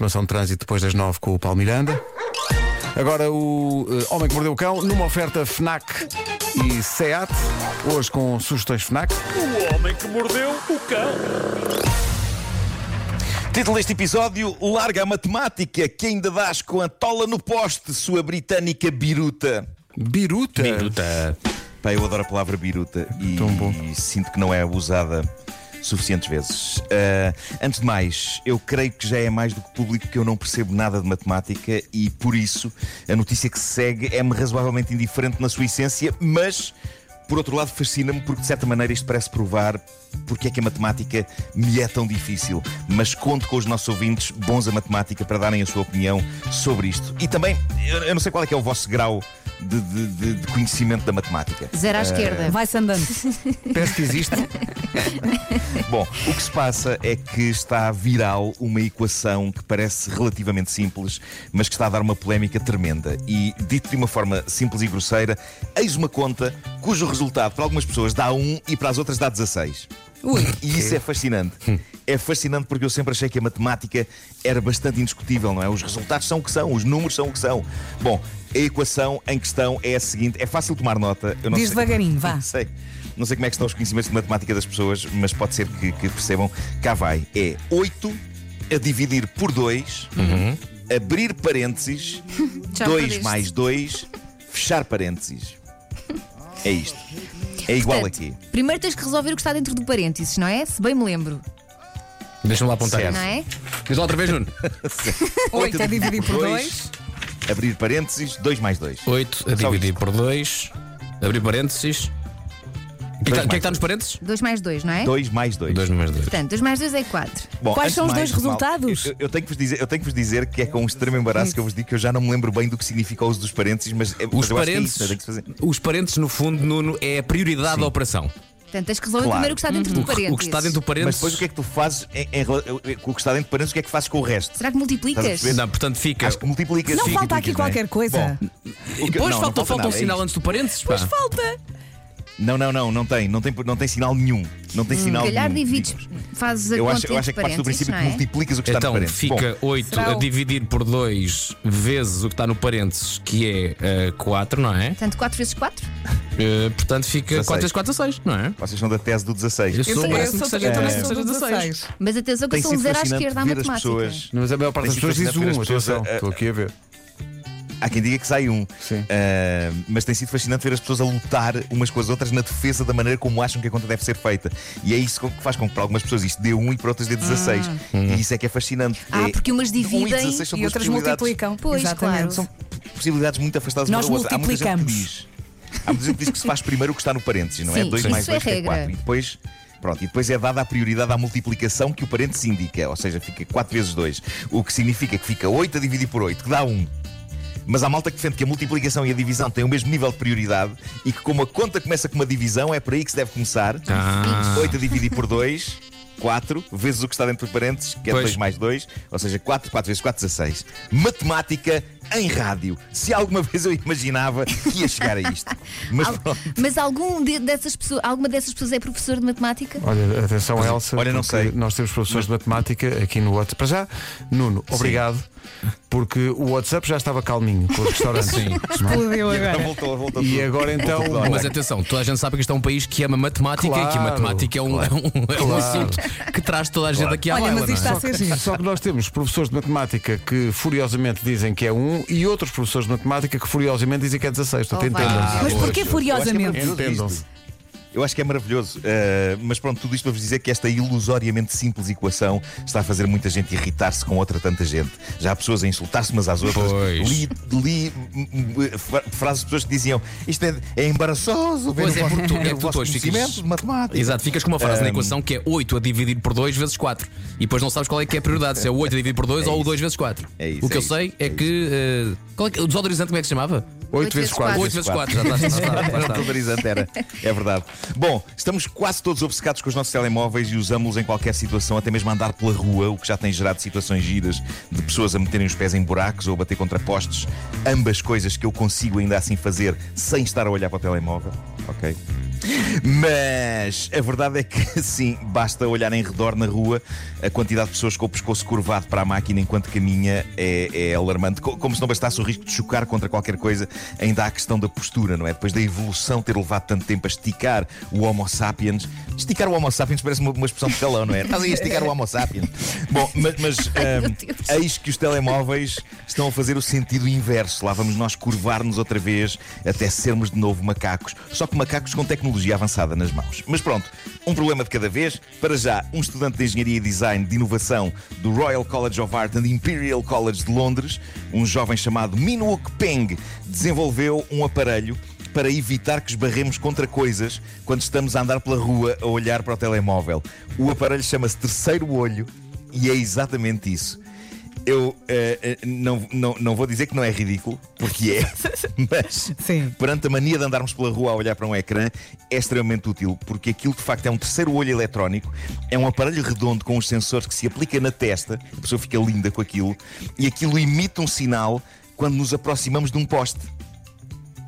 informação de trânsito depois das 9 com o Paulo Miranda. Agora o eh, Homem que Mordeu o Cão, numa oferta FNAC e SEAT, hoje com sugestões FNAC. O homem que mordeu o cão. Título deste episódio: Larga a matemática que ainda dás com a tola no poste, sua britânica biruta. Biruta. Biruta. Pá, eu adoro a palavra biruta e, Tão bom. sinto que não é usada suficientes vezes. Ah, antes de mais, eu creio que já é mais do que público que eu não percebo nada de matemática e por isso a notícia que se segue é-me razoavelmente indiferente na sua essência, mas. Por outro lado, fascina-me porque, de certa maneira, isto parece provar porque é que a matemática me é tão difícil. Mas conto com os nossos ouvintes bons a matemática para darem a sua opinião sobre isto. E também, eu não sei qual é que é o vosso grau de, de- de- conhecimento da matemática. Zero à esquerda. Vai-se andando. Parece que existe. Bom, o que se passa é que está viral uma equação que parece relativamente simples, mas que está a dar uma polémica tremenda. E, dito de uma forma simples e grosseira, eis uma conta cujo resultado para algumas pessoas dá 1 e para as outras dá 16. Ui. E isso é fascinante. É fascinante porque eu sempre achei que a matemática era bastante indiscutível, não é? Os resultados são o que são, os números são o que são. Bom, a equação em questão é a seguinte: é fácil tomar nota. Eu não Diz sei- devagarinho, vá. Não sei. Não sei como é que estão os conhecimentos de matemática das pessoas, mas pode ser que, que percebam. Cá vai. É 8 a dividir por 2, abrir parênteses, Já 2 perdeste. mais 2, fechar parênteses. É isto. É igual Portanto, aqui. Primeiro tens que resolver o que está dentro do parênteses, não é? Se bem me lembro, Deixa-me lá apontar Certo. isso. não é? Diz lá outra vez, Nuno. 8 a dividir por 2. Abrir parênteses, 2 mais 2. 8 a Só dividir isto. por 2. Abrir parênteses. O que, é que tá- o que é que está nos parênteses? 2 mais 2, não é? 2 mais 2. 2 mais 2. Portanto, 2 mais 2 é 4. Bom, Quais antes são de os dois mal, resultados? Eu, eu tenho que vos dizer, eu tenho que vos dizer que é com um extremo embaraço que eu vos digo que eu já não me lembro bem do que significa o uso dos parênteses, mas, é- Os mas eu acho que é parênteses, isso, eu tenho que fazer. os parênteses, no fundo, Nuno, é a prioridade da operação. Portanto, tens que resolver Claro. primeiro o que está dentro do que, parênteses. o que está dentro do Mas parênteses. depois o que é que tu fazes em, em rela- com o que está dentro de parênteses, o que é que fazes com o resto? Será que multiplicas? Estás a perceber? Não, portanto fica. Acho que multiplicas. Não falta aqui multiplicas, não é? qualquer coisa. Bom, o que- depois não, falta, não falta um nada, é sinal isto. antes do parênteses. pá. Falta. Não, não, não, não tem, não tem, não tem sinal nenhum. Não tem Se sinal calhar nenhum. divides, fazes a Eu conta acho, eu acho é que partes do parênteses, princípio não que é? multiplicas o que está Então no parênteses. fica 8 será a o- dividir por 2 vezes o que está no parênteses, que é 4, não é? Portanto, 4 vezes 4? Eh, portanto fica 16. 4 vezes 4 a 6, não é? Vocês são da tese do 16. Eu Eu sou eu parece-me sou que seja eu sou do seja 16. 16. Mas atenção que eu Tem sou um zero à esquerda à matemática. pessoas. Mas a maior parte das pessoas diz fascinante um, atenção. Estou aqui a ver. Há quem diga que sai um. Sim. Ah, mas tem sido fascinante ver as pessoas a lutar umas com as outras na defesa da maneira como acham que a conta deve ser feita. E é isso que faz com que para algumas pessoas isto dê 1 e para outras dê 16. E isso é que é fascinante. Ah, É- porque umas um e dividem 16 são E duas outras multiplicam. Pois, Exatamente. claro. São possibilidades muito afastadas Nós uma da outra. Há muita gente que multiplicamos. diz. Há gente que diz que se faz primeiro o que está no parênteses, não é? Sim, 2 isso mais é 2 que é regra. 4. E depois. Pronto, e depois é dada a prioridade à multiplicação que o parênteses indica, ou seja, fica 4 vezes 2, o que significa que fica 8 a dividir por 8, que dá 1. Mas há malta que defende que a multiplicação e a divisão têm o mesmo nível de prioridade e que, como a conta começa com uma divisão, é por aí que se deve começar. Ah. 8 a dividir por 2, 4, vezes o que está dentro de parênteses, que é Pois. 2 mais 2, ou seja, 4, 4 vezes 4, 16. Matemática em rádio. Se alguma vez eu imaginava que ia chegar a isto. Mas Al- pronto. Mas algum de- dessas pessoas, alguma dessas pessoas é professor de matemática? Olha, atenção, Elsa. Olha, não sei. Nós temos professores de matemática aqui no WhatsApp. Para já, Nuno, obrigado. Porque o WhatsApp já estava calminho com os restaurantes. Sim. Explodiu agora. Voltou, voltou E agora então. Mas atenção, toda a gente sabe que isto é um país que ama matemática e que a Claro, matemática é um, é um, é um Claro. assunto que traz toda a gente Claro. aqui à Olha, baila, mas isto é? está a ser giro. Só que nós temos professores de matemática que furiosamente dizem que é um e outros professores de matemática que furiosamente dizem que é 16. Portanto, Oh, entendam-se. Mas porquê é furiosamente? Entendam-se. Eu acho que é maravilhoso. Uh, mas pronto, tudo isto para vos dizer que esta ilusoriamente simples equação está a fazer muita gente irritar-se com outra tanta gente. Já há pessoas a insultar-se umas às outras. Pois. Li, li fra- frases de pessoas que diziam isto é, é embaraçoso. Pois é, porque tu- é tu depois ficas- de matemática. Exato, ficas com uma frase na Um, equação que é 8 a dividir por 2 vezes 4. E depois não sabes qual é que é a prioridade, se é o 8 a dividir por 2 ou o 2 vezes 4. É isso, o que é eu isso, sei é, é que. eh, qual é que- o desodorizante como é que se chamava? 8 vezes 4. 8 vezes 4, já está. Era. É verdade. Bom, estamos quase todos obcecados com os nossos telemóveis e usamos-los em qualquer situação, até mesmo andar pela rua, o que já tem gerado situações giras de pessoas a meterem os pés em buracos ou a bater contra postes. Ambas coisas que eu consigo ainda assim fazer sem estar a olhar para o telemóvel. Ok? Mas a verdade é que sim, basta olhar em redor na rua, a quantidade de pessoas com o pescoço curvado para a máquina enquanto caminha é, é alarmante. Co- Como se não bastasse o risco de chocar contra qualquer coisa, ainda há a questão da postura, não é? Depois da evolução ter levado tanto tempo a esticar o Homo sapiens. Esticar o Homo sapiens parece uma, uma expressão de telão, não é? Estás aí a esticar o Homo sapiens. Bom, mas, mas Deus. eis que os telemóveis estão a fazer o sentido inverso. Lá vamos nós curvar-nos outra vez até sermos de novo macacos. Só que macacos com tecnologia avançada nas mãos. Mas pronto, um problema de cada vez. Para já, um estudante de Engenharia e Design de Inovação do Royal College of Art and Imperial College de Londres, um jovem chamado Minwook Peng, desenvolveu um aparelho para evitar que esbarremos contra coisas quando estamos a andar pela rua a olhar para o telemóvel. O aparelho chama-se Terceiro Olho e é exatamente isso. Eu eh, eh, não, não, não vou dizer que não é ridículo, porque é, mas Sim. perante a mania de andarmos pela rua a olhar para um ecrã, é extremamente útil, porque aquilo de facto é um terceiro olho eletrónico, é um aparelho redondo com os sensores que se aplica na testa, a pessoa fica linda com aquilo, e aquilo imita um sinal quando nos aproximamos de um poste.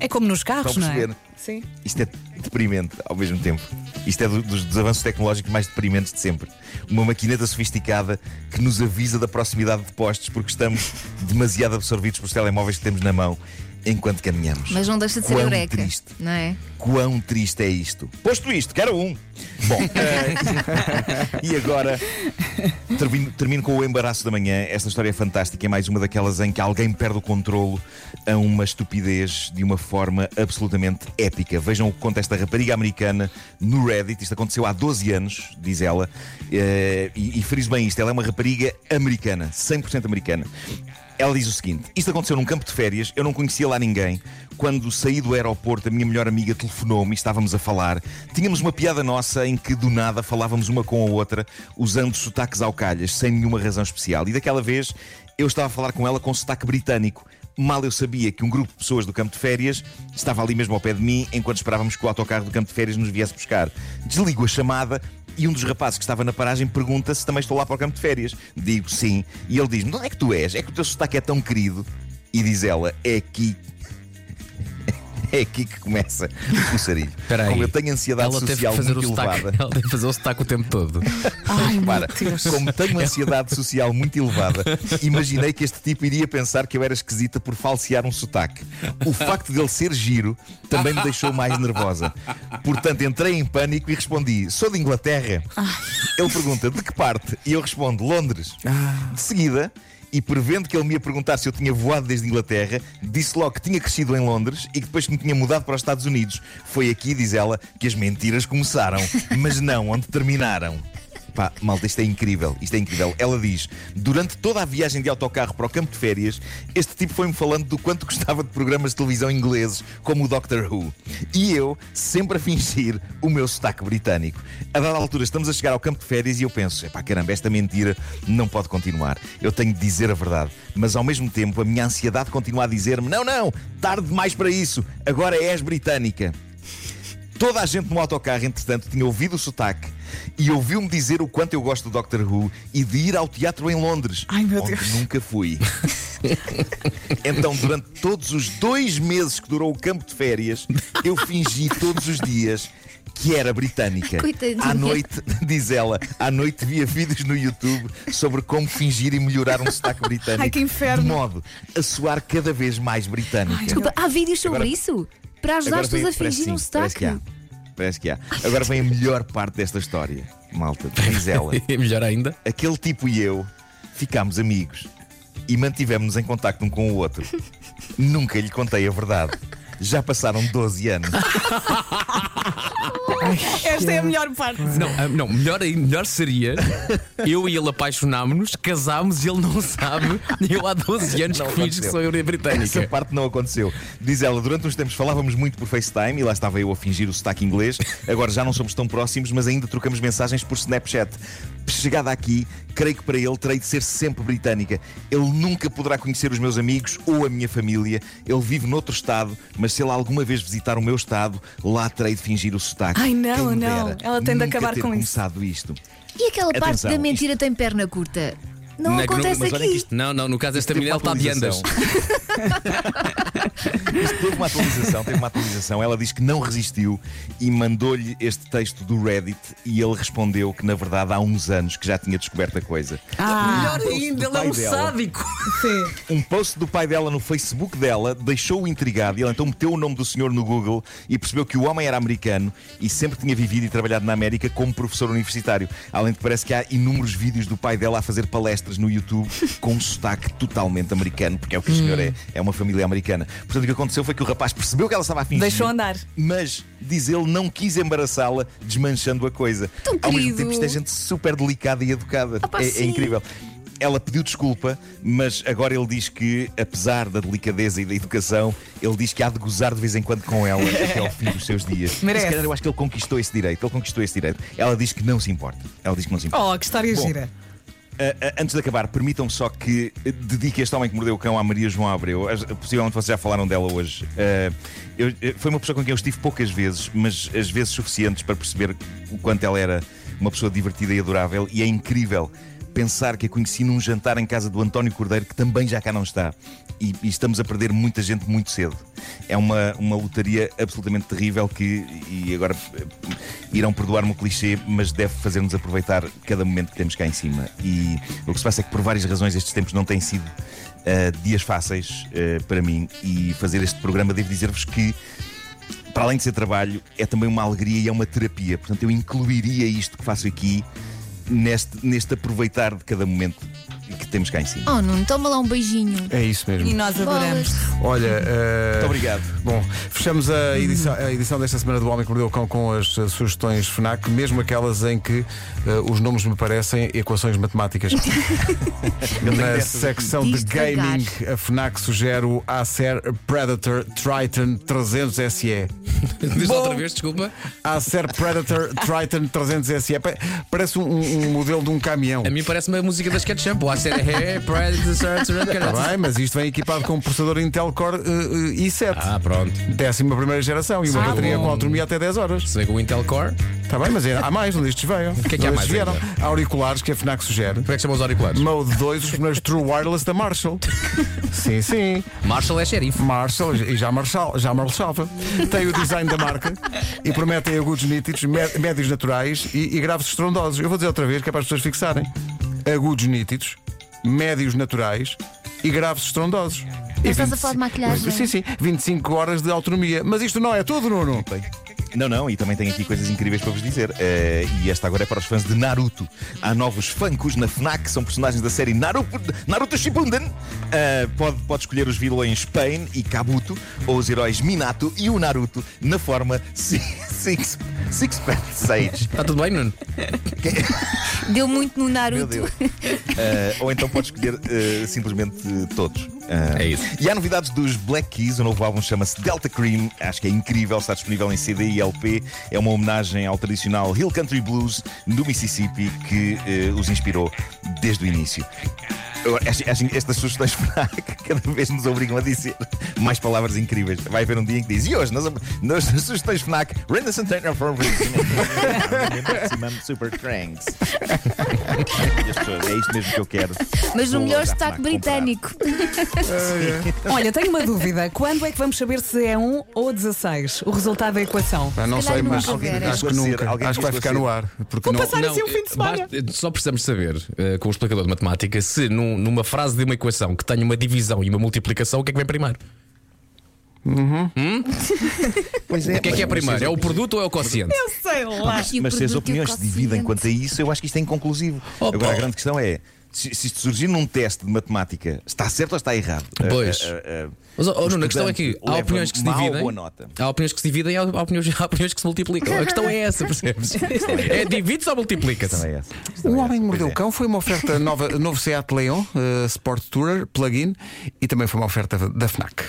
É como nos carros, não é? perceber? Sim. Isto é deprimente ao mesmo tempo. Isto é do- dos, dos avanços tecnológicos mais deprimentes de sempre. Uma maquineta sofisticada que nos avisa da proximidade de postes porque estamos demasiado absorvidos pelos telemóveis que temos na mão enquanto caminhamos. Mas não deixa de ser Quão eureka. triste. Não é? Quão triste é isto? Posto isto, quero um. Bom, eh, e agora termino, termino com o embaraço da manhã. Esta história é fantástica. É mais uma daquelas em que alguém perde o controlo a uma estupidez de uma forma absolutamente épica. Vejam o que conta esta rapariga americana no Reddit. Isto aconteceu há 12 anos, diz ela. Eh, e, e friso bem isto: ela é uma rapariga americana, 100% americana. Ela diz o seguinte: Isto aconteceu num campo de férias, eu não conhecia lá ninguém. Quando saí do aeroporto, a minha melhor amiga telefonou-me e estávamos a falar. Tínhamos uma piada nossa em que do nada falávamos uma com a outra, usando sotaques ao calhas, sem nenhuma razão especial. E daquela vez eu estava a falar com ela com sotaque britânico. Mal eu sabia que um grupo de pessoas do campo de férias estava ali mesmo ao pé de mim enquanto esperávamos que o autocarro do campo de férias nos viesse buscar. Desligo a chamada e um dos rapazes que estava na paragem pergunta se também estou lá para o campo de férias. Digo sim. E ele diz-me: de onde é que tu és? É que o teu sotaque é tão querido. E diz ela: é aqui. É aqui que começa o coçarilho. Espera aí. Como eu tenho ansiedade Ela teve social o muito elevada. Ela teve que fazer o sotaque o tempo todo. Ai, como tenho ansiedade social muito elevada, imaginei que este tipo iria pensar que eu era esquisita por falsear um sotaque. O facto de ele ser giro também me deixou mais nervosa. Portanto, entrei em pânico e respondi: Sou de Inglaterra. Ele pergunta: De que parte? E eu respondo: Londres. De seguida. E prevendo que ele me ia perguntar se eu tinha voado desde Inglaterra, disse logo que tinha crescido em Londres e que depois que me tinha mudado para os Estados Unidos. Foi aqui, diz ela, que as mentiras começaram, mas não onde terminaram. Pá, malta, isto é incrível, isto é incrível. Ela diz: durante toda a viagem de autocarro para o campo de férias, este tipo foi-me falando do quanto gostava de programas de televisão ingleses, como o Doctor Who. E eu, sempre a fingir o meu sotaque britânico. A dada altura, estamos a chegar ao campo de férias e eu penso: epá, caramba, esta mentira não pode continuar. Eu tenho de dizer a verdade. Mas ao mesmo tempo, a minha ansiedade continua a dizer-me: não, não, tarde demais para isso, agora és britânica. Toda a gente no autocarro, entretanto, tinha ouvido o sotaque e ouviu-me dizer o quanto eu gosto do Doctor Who e de ir ao teatro em Londres, Ai, meu onde Deus. nunca fui. então, durante todos os dois meses que durou o campo de férias, eu fingi todos os dias que era britânica. Coitadinha. À noite, diz ela, à noite via vídeos no YouTube sobre como fingir e melhorar um sotaque britânico. Ai, que inferno. De modo a soar cada vez mais britânica. Desculpa, há vídeos sobre Agora- isso? Para ajudar Agora as pessoas a parece fingir um sim, parece sotaque? que há. Parece que há. Agora vem a melhor parte desta história, malta. Diz ela. E melhor ainda. Aquele tipo e eu ficámos amigos e mantivemos-nos em contacto um com o outro. Nunca lhe contei a verdade. Já passaram 12 anos. Esta é a melhor parte. Não, ah, não melhor, aí- melhor seria eu e ele apaixonámos-nos, casámos e ele não sabe. E eu há 12 anos Não que finge que aconteceu. sou eu Essa britânica. parte não aconteceu. Diz ela, durante uns tempos falávamos muito por FaceTime e lá estava eu a fingir o sotaque inglês. Agora já não somos tão próximos, mas ainda trocamos mensagens por Snapchat. Chegada aqui, creio que para ele terei de ser sempre britânica. Ele nunca poderá conhecer os meus amigos ou a minha família. Ele vive noutro estado, mas se ele alguma vez visitar o meu estado, lá terei de fingir o sotaque. Ai, não, não. Ela tem de acabar com isso. começado isto. E aquela parte Atenção, da mentira tem perna curta? Não, não- acontece mas olha aqui. que isto- Não, não, no caso desta ele está de andas. Isto teve uma atualização, teve uma atualização. Ela diz que não resistiu e mandou-lhe este texto do Reddit e ele respondeu que na verdade há uns anos que já tinha descoberto a coisa. Ah, Melhor ainda, ele é um dela. sádico. sim. Um post do pai dela no Facebook dela deixou-o intrigado e ela então meteu o nome do senhor no Google e percebeu que o homem era americano e sempre tinha vivido e trabalhado na América como professor universitário. Além de que parece que há inúmeros vídeos do pai dela a fazer palestras no YouTube com um sotaque totalmente americano, porque é o que o senhor é, é uma família americana. Portanto, o que aconteceu foi que o rapaz percebeu que ela estava a fingir. Deixou andar. Mas, diz ele, não quis embaraçá-la, desmanchando a coisa. Tão Ao mesmo querido. tempo, isto é gente super delicada e educada. Opa, é, é sim. incrível. Ela pediu desculpa, mas agora ele diz que, apesar da delicadeza e da educação, ele diz que há de gozar de vez em quando com ela até ao fim dos seus dias. Merece. Se calhar eu acho que ele conquistou esse direito. Ele conquistou esse direito. Ela diz que não se importa. Ela diz que não se importa. Oh, que história Bom, gira. Uh, uh, antes de acabar, permitam-me só que dedique este homem que mordeu o cão à Maria João Abreu. As- Possivelmente vocês já falaram dela hoje. Eu- foi uma pessoa com quem eu estive poucas vezes, mas as vezes suficientes para perceber o quanto ela era uma pessoa divertida e adorável. E é incrível pensar que a conheci num jantar em casa do António Cordeiro, que também já cá não está. E, e estamos a perder muita gente muito cedo. É uma, uma lotaria absolutamente terrível que, e agora eh, irão perdoar-me o clichê, mas deve fazer-nos aproveitar cada momento que temos cá em cima. E o que se passa é que, por várias razões, estes tempos não têm sido eh, dias fáceis eh, para mim. E fazer este programa, devo dizer-vos que para além de ser trabalho, é também uma alegria e é uma terapia. Portanto, eu incluiria isto que faço aqui neste, neste aproveitar de cada momento que temos cá em cima. Oh, Nuno, toma lá um beijinho. É isso mesmo. E nós adoramos. Bolas. Olha, eh, Muito obrigado. Bom, fechamos a edição, a edição desta semana do Homem que Mordeu o Cão com as eh, sugestões FNAC, mesmo aquelas em que eh, os nomes me parecem equações matemáticas. Na secção de gaming, a FNAC sugere o Acer Predator Triton 300 SE. Diz outra vez, desculpa. Acer Predator Triton 300 SE. Pa- Parece um, um modelo de um caminhão. A mim parece uma música das Ketchup. O série é Predator. Está bem, mas isto vem equipado com um processador Intel Core eh, eh, i7. Ah, pronto. Décima primeira geração e uma Ah, bateria bom. com autonomia até 10 horas. Se vem com o Intel Core, Está bem, mas é- há mais onde estes veio. que é que há mais vieram. ainda? Há auriculares que a FNAC sugere. como é que chamam os auriculares? Mode 2, os primeiros True Wireless da Marshall. sim, sim. Marshall é xerife. Marshall e já Marshall, já Marshall. Tem o design da marca e prometem agudos nítidos, mé- médios naturais e, e graves estrondosos. Eu vou dizer outra vez que é para as pessoas fixarem. Agudos nítidos, médios naturais e graves estrondosos. E Estás a falar de 25 maquilhagem? Sim, sim. 25 horas de autonomia. Mas isto não é tudo, Nuno. Bem, Não, não, e também tenho aqui coisas incríveis para vos dizer. Eh, e esta agora é para os fãs de Naruto. Há novos Funkos na FNAC, são personagens da série Naruto, Naruto Shippuden. Eh, pode, pode escolher os vilões Pain e Kabuto, ou os heróis Minato e o Naruto, na forma si- Six, Sixpence Sage. Está tudo bem, Nuno? Deu muito no Naruto. Eh, ou então pode escolher simplesmente todos. É isso. E há novidades dos Black Keys, o novo álbum chama-se Delta Cream, acho que é incrível, está disponível em CD e LP. É uma homenagem ao tradicional Hill Country Blues do Mississippi que eh, os inspirou desde o início. Eu acho- acho que estas sugestões FNAC cada vez nos obrigam a dizer mais palavras incríveis. Vai haver um dia em que diz: E hoje, nas, nas sugestões FNAC, Renda Santana for Maximum Super Cranks. É isto mesmo que eu quero. Mas no melhor sotaque comprar. britânico. Olha, tenho uma dúvida. Quando é que vamos saber se é 1 ou 16? O resultado da equação? Ah, não sei, mas acho que nunca. Acho que vai ficar no ar. Porque Vou não, passar assim o fim de semana. só precisamos saber, eh, com o explicador de matemática, se num- numa frase de uma equação que tenha uma divisão e uma multiplicação, o que é que vem primeiro? Pois é, O que é que é primeiro? É o produto ou é o quociente? Eu sei lá. O Mas se as opiniões se dividem quanto a isso, eu acho que isto é inconclusivo. Opa. Agora, a grande questão é: se, se isto surgir num teste de matemática, está certo ou está errado? Pois. Ah, ah, ah, Mas, oh, Nuno, a questão é que há opiniões que se dividem. Há opiniões que se dividem e há opiniões, há opiniões que se multiplicam. A questão é essa, percebes? É divide-se ou multiplica-se? É essa. O é Homem que. Mordeu o é. Cão foi uma oferta nova, novo Seat Leon, eh, Sport Tourer, plug-in, e também foi uma oferta da FNAC.